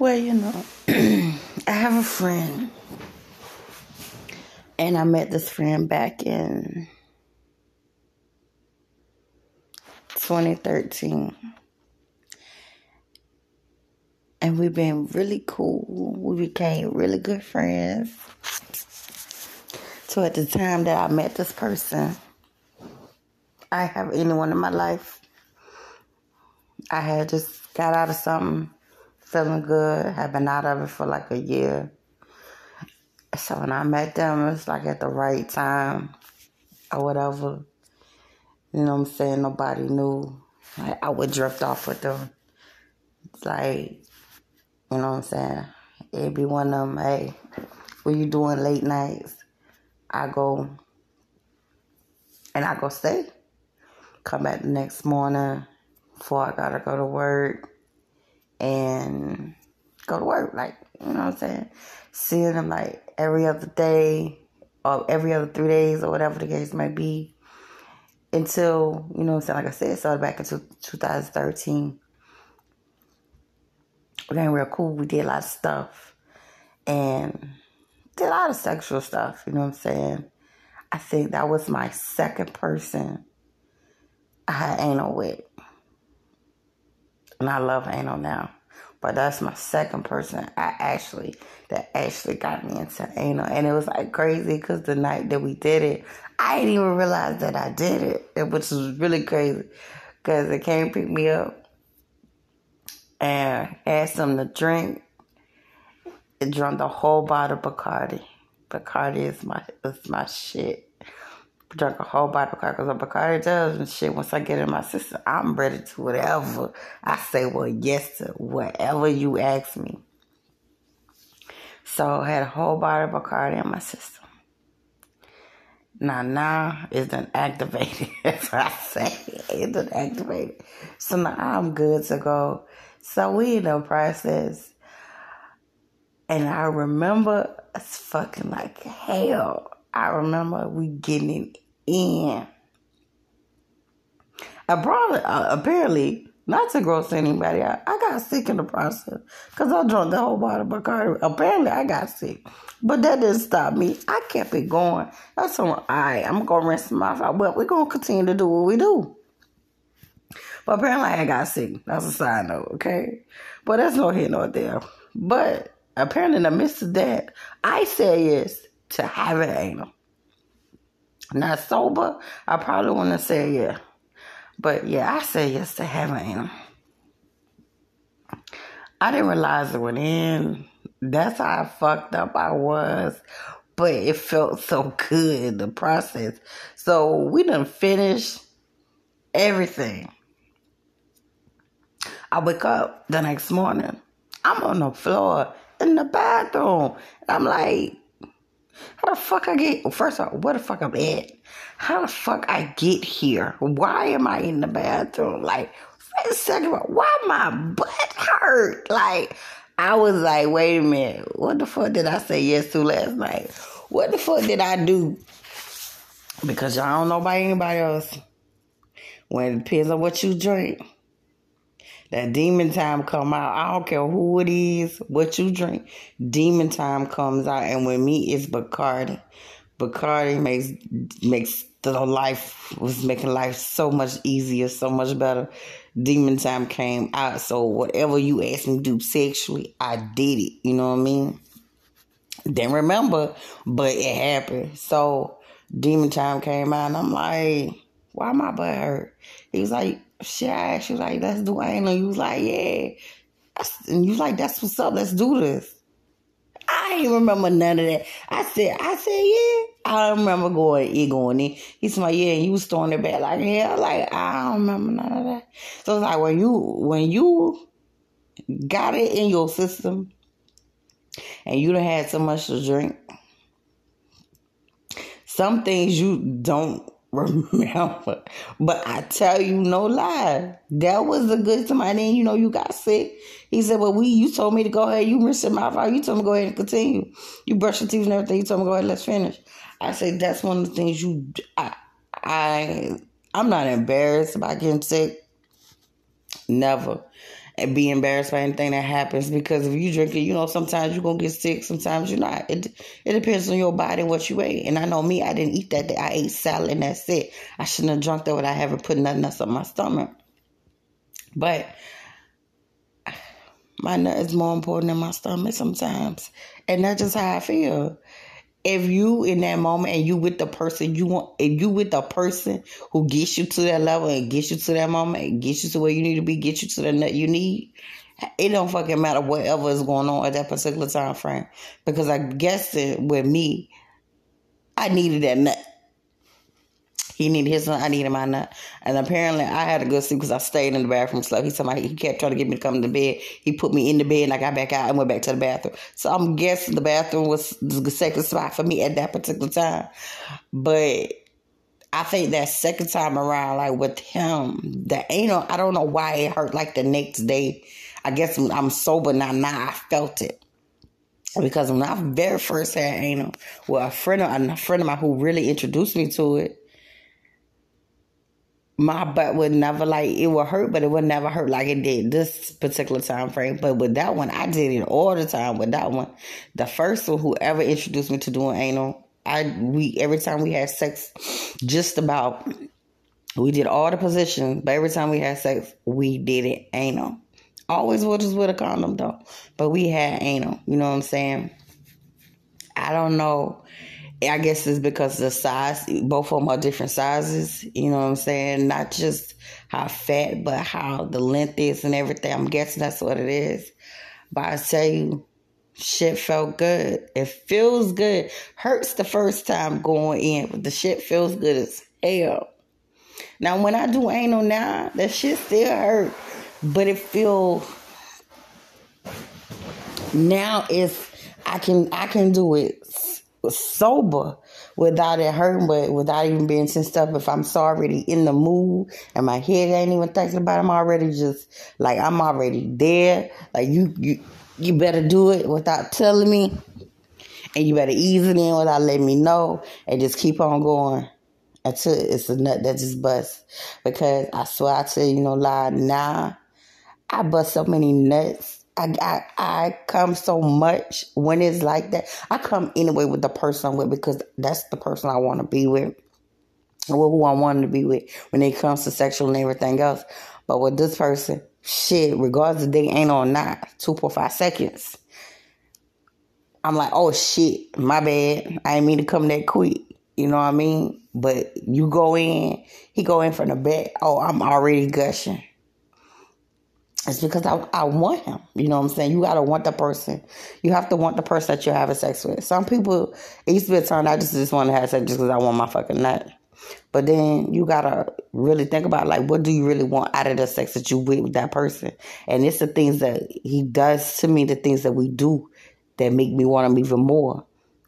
Well, you know, I have a friend, and I met this friend back in 2013. And we've been really cool. We became really good friends. So at the time that I met this person, I have anyone in my life. I had just got out of something feeling good. Have been out of it for like a year. So when I met them, it was like at the right time or whatever. You know what I'm saying? Nobody knew. Like, I would drift off with them. It's like, you know what I'm saying? It'd be one of them, hey, what you doing late nights? I go, and I go stay. Come back the next morning before I gotta go to work Like, you know what I'm saying? Seeing them like every other day or every other three days or whatever the case may be. Until, you know what I'm saying, like I said, started back in 2013. We got real cool. We did a lot of stuff. And did a lot of sexual stuff, you know what I'm saying? I think that was my second person I had anal with and I love anal now. But that's my second person I actually that actually got me into anal, and it was like crazy because the night that we did it, I didn't even realize that I did it, which was really crazy because it came pick me up and had something to drink. It drank the whole bottle of Bacardi. Bacardi is my is my shit drunk a whole bottle of Bacardi because Bacardi does and shit. Once I get in my system, I'm ready to whatever. I say well yes to whatever you ask me. So I had a whole bottle of Bacardi in my system. Now, now it's done activated. That's what I say. It's done activated. So now I'm good to go. So we in the process. And I remember it's fucking like hell. I remember we getting in. It, uh, apparently, not to gross anybody I got sick in the process because I drank the whole bottle of Bacardi. Apparently, I got sick. But that didn't stop me. I kept it going. That's all right. I'm going to rinse my mouth Well, we're going to continue to do what we do. But apparently, I got sick. That's a side note, okay? But that's no here nor there. But apparently, in the midst of that, I said yes to have having anal. Not sober, I probably wouldn't say yeah. But yeah, I say yes to having anal. I didn't realize it went in. That's how fucked up I was. But it felt so good the process. So we done finished everything. I wake up the next morning. I'm on the floor in the bathroom. I'm like, how the fuck I get? First of all, where the fuck I'm at? How the fuck I get here? Why am I in the bathroom? Like, second, why my butt hurt? Like, I was like, wait a minute, what the fuck did I say yes to last night? What the fuck did I do? Because y'all don't know about anybody else. When it depends on what you drink. That demon time come out. I don't care who it is, what you drink. Demon time comes out, and with me, it's Bacardi. Bacardi makes makes the life was making life so much easier, so much better. Demon time came out, so whatever you asked me to do sexually, I did it. You know what I mean? Didn't remember, but it happened. So demon time came out, and I'm like, why my butt hurt? He was like, I asked you, like, let's do. You was like, yeah. And you was like, that's what's up. Let's do this. I ain't remember none of that. I said, I said, yeah. I don't remember going, he going in. He said, yeah, and you was throwing it back like, yeah, like, I don't remember none of that. So it's like, when you, when you got it in your system and you don't had so much to drink, some things you don't remember. But I tell you no lie. That was a good time. And you know you got sick. He said, Well, we you told me to go ahead, you rinsed your mouth out, you told me to go ahead and continue. You brush your teeth and everything, you told me to go ahead, let's finish. I said that's one of the things you I I I'm not embarrassed about getting sick. Never. Be embarrassed by anything that happens because if you drink it, you know, sometimes you're gonna get sick, sometimes you're not. It it depends on your body and what you ate. And I know me, I didn't eat that day. I ate salad and that's it. I shouldn't have drunk that without having put nothing else on my stomach. But my nut is more important than my stomach sometimes. And that's just how I feel if you in that moment and you with the person you want if you with the person who gets you to that level and gets you to that moment and gets you to where you need to be get you to the nut you need it don't fucking matter whatever is going on at that particular time frame. Because i guess it with me i needed that nut he needed his nut. I needed my nut. And apparently, I had a good sleep because I stayed in the bathroom. Slept. He me he kept trying to get me to come to bed. He put me in the bed, and I got back out and went back to the bathroom. So I'm guessing the bathroom was the second spot for me at that particular time. But I think that second time around, like with him, the know, I don't know why it hurt like the next day. I guess I'm sober now. Now I felt it because when I very first had anal, well, a friend of a friend of mine who really introduced me to it, my butt would never like it would hurt, but it would never hurt like it did this particular time frame. But with that one, I did it all the time. With that one, the first one, whoever introduced me to doing anal, I we every time we had sex, just about we did all the positions, but every time we had sex, we did it anal. Always was with a condom though, but we had anal. You know what I'm saying? I don't know I guess it's because the size, both of them are different sizes. You know what I'm saying? Not just how fat, but how the length is and everything. I'm guessing that's what it is. But I tell you, shit felt good. It feels good. Hurts the first time going in, but the shit feels good as hell. Now, when I do anal now, that shit still hurt, but it feel now it's I can I can do it sober without it hurting, but without even being tensed up. If I'm so already in the mood and my head ain't even thinking about it, I'm already just like I'm already there. Like you you you better do it without telling me. And you better ease it in without letting me know and just keep on going until it's a nut that just busts. Because I swear I tell you no lie, now I bust so many nuts I, I, I come so much when it's like that. I come anyway with the person I'm with because that's the person I want to be with, or who I want to be with when it comes to sexual and everything else. But with this person, shit, regardless if they ain't or not two point five seconds. I'm like, oh shit, my bad. I didn't mean to come that quick. You know what I mean? But you go in, he go in from the back. Oh, I'm already gushing. It's because I, I want him. You know what I'm saying? You gotta want the person. You have to want the person that you're having sex with. Some people, it used to be a time I just just want to have sex just because I want my fucking nut. But then you gotta really think about like what do you really want out of the sex that you with with that person? And it's the things that he does to me, the things that we do that make me want him even more.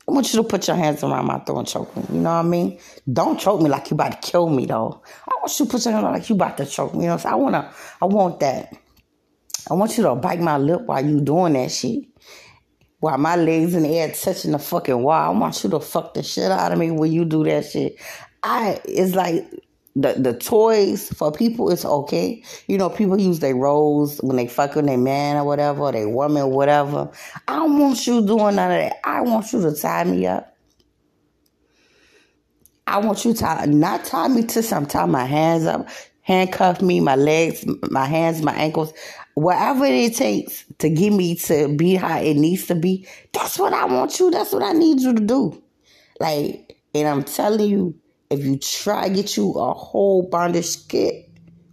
I want you to put your hands around my throat and choke me. You know what I mean? Don't choke me like you about to kill me though. I want you to put your hands like you about to choke me. You know what I'm saying? I wanna I want that. I want you to bite my lip while you doing that shit. While my legs in the air touching the fucking wall. I want you to fuck the shit out of me when you do that shit. I it's like the the toys for people it's okay. You know, people use their roles when they fucking their man or whatever, or their woman whatever. I don't want you doing none of that. I want you to tie me up. I want you to not tie me to some tie my hands up, handcuff me, my legs, my hands, my ankles whatever it takes to get me to be how it needs to be, that's what I want you, that's what I need you to do. Like, and I'm telling you, if you try get you a whole bondage kit,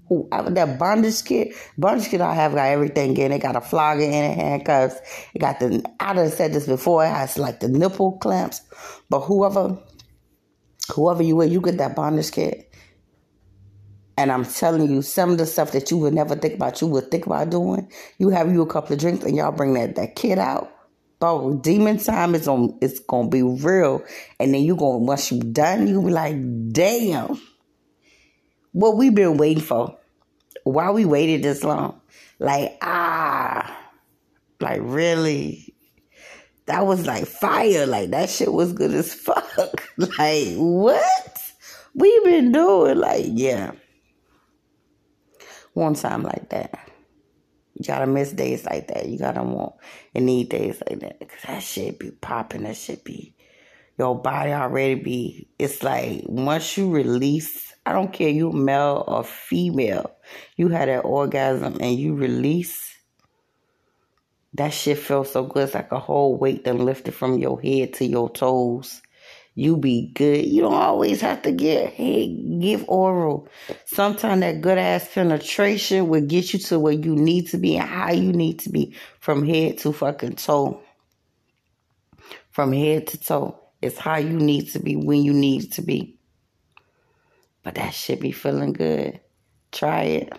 whoever that bondage kit, bondage kit I have got everything in it. Got a flogger in it, handcuffs. It got the I done said this before, it has like the nipple clamps. But whoever whoever you with, you get that bondage kit. And I'm telling you, some of the stuff that you would never think about, you would think about doing. You have you a couple of drinks and y'all bring that, that kid out. Bro, demon time is on it's gonna be real. And then you gonna once you done, you be like, damn. What we been waiting for. Why we waited this long? Like, ah, like really? That was like fire. Like that shit was good as fuck. like, what? We been doing like, yeah one time like that. You gotta miss days like that. You gotta want and need days like that. Cause that shit be popping. That shit be your body already be. It's like once you release. I don't care you male or female. You had that orgasm and you release. That shit feels so good. It's like a whole weight then lifted from your head to your toes you be good. You don't always have to get hey, give oral. Sometimes that good ass penetration will get you to where you need to be and how you need to be from head to fucking toe. From head to toe. It's how you need to be when you need to be. But that should be feeling good. Try it.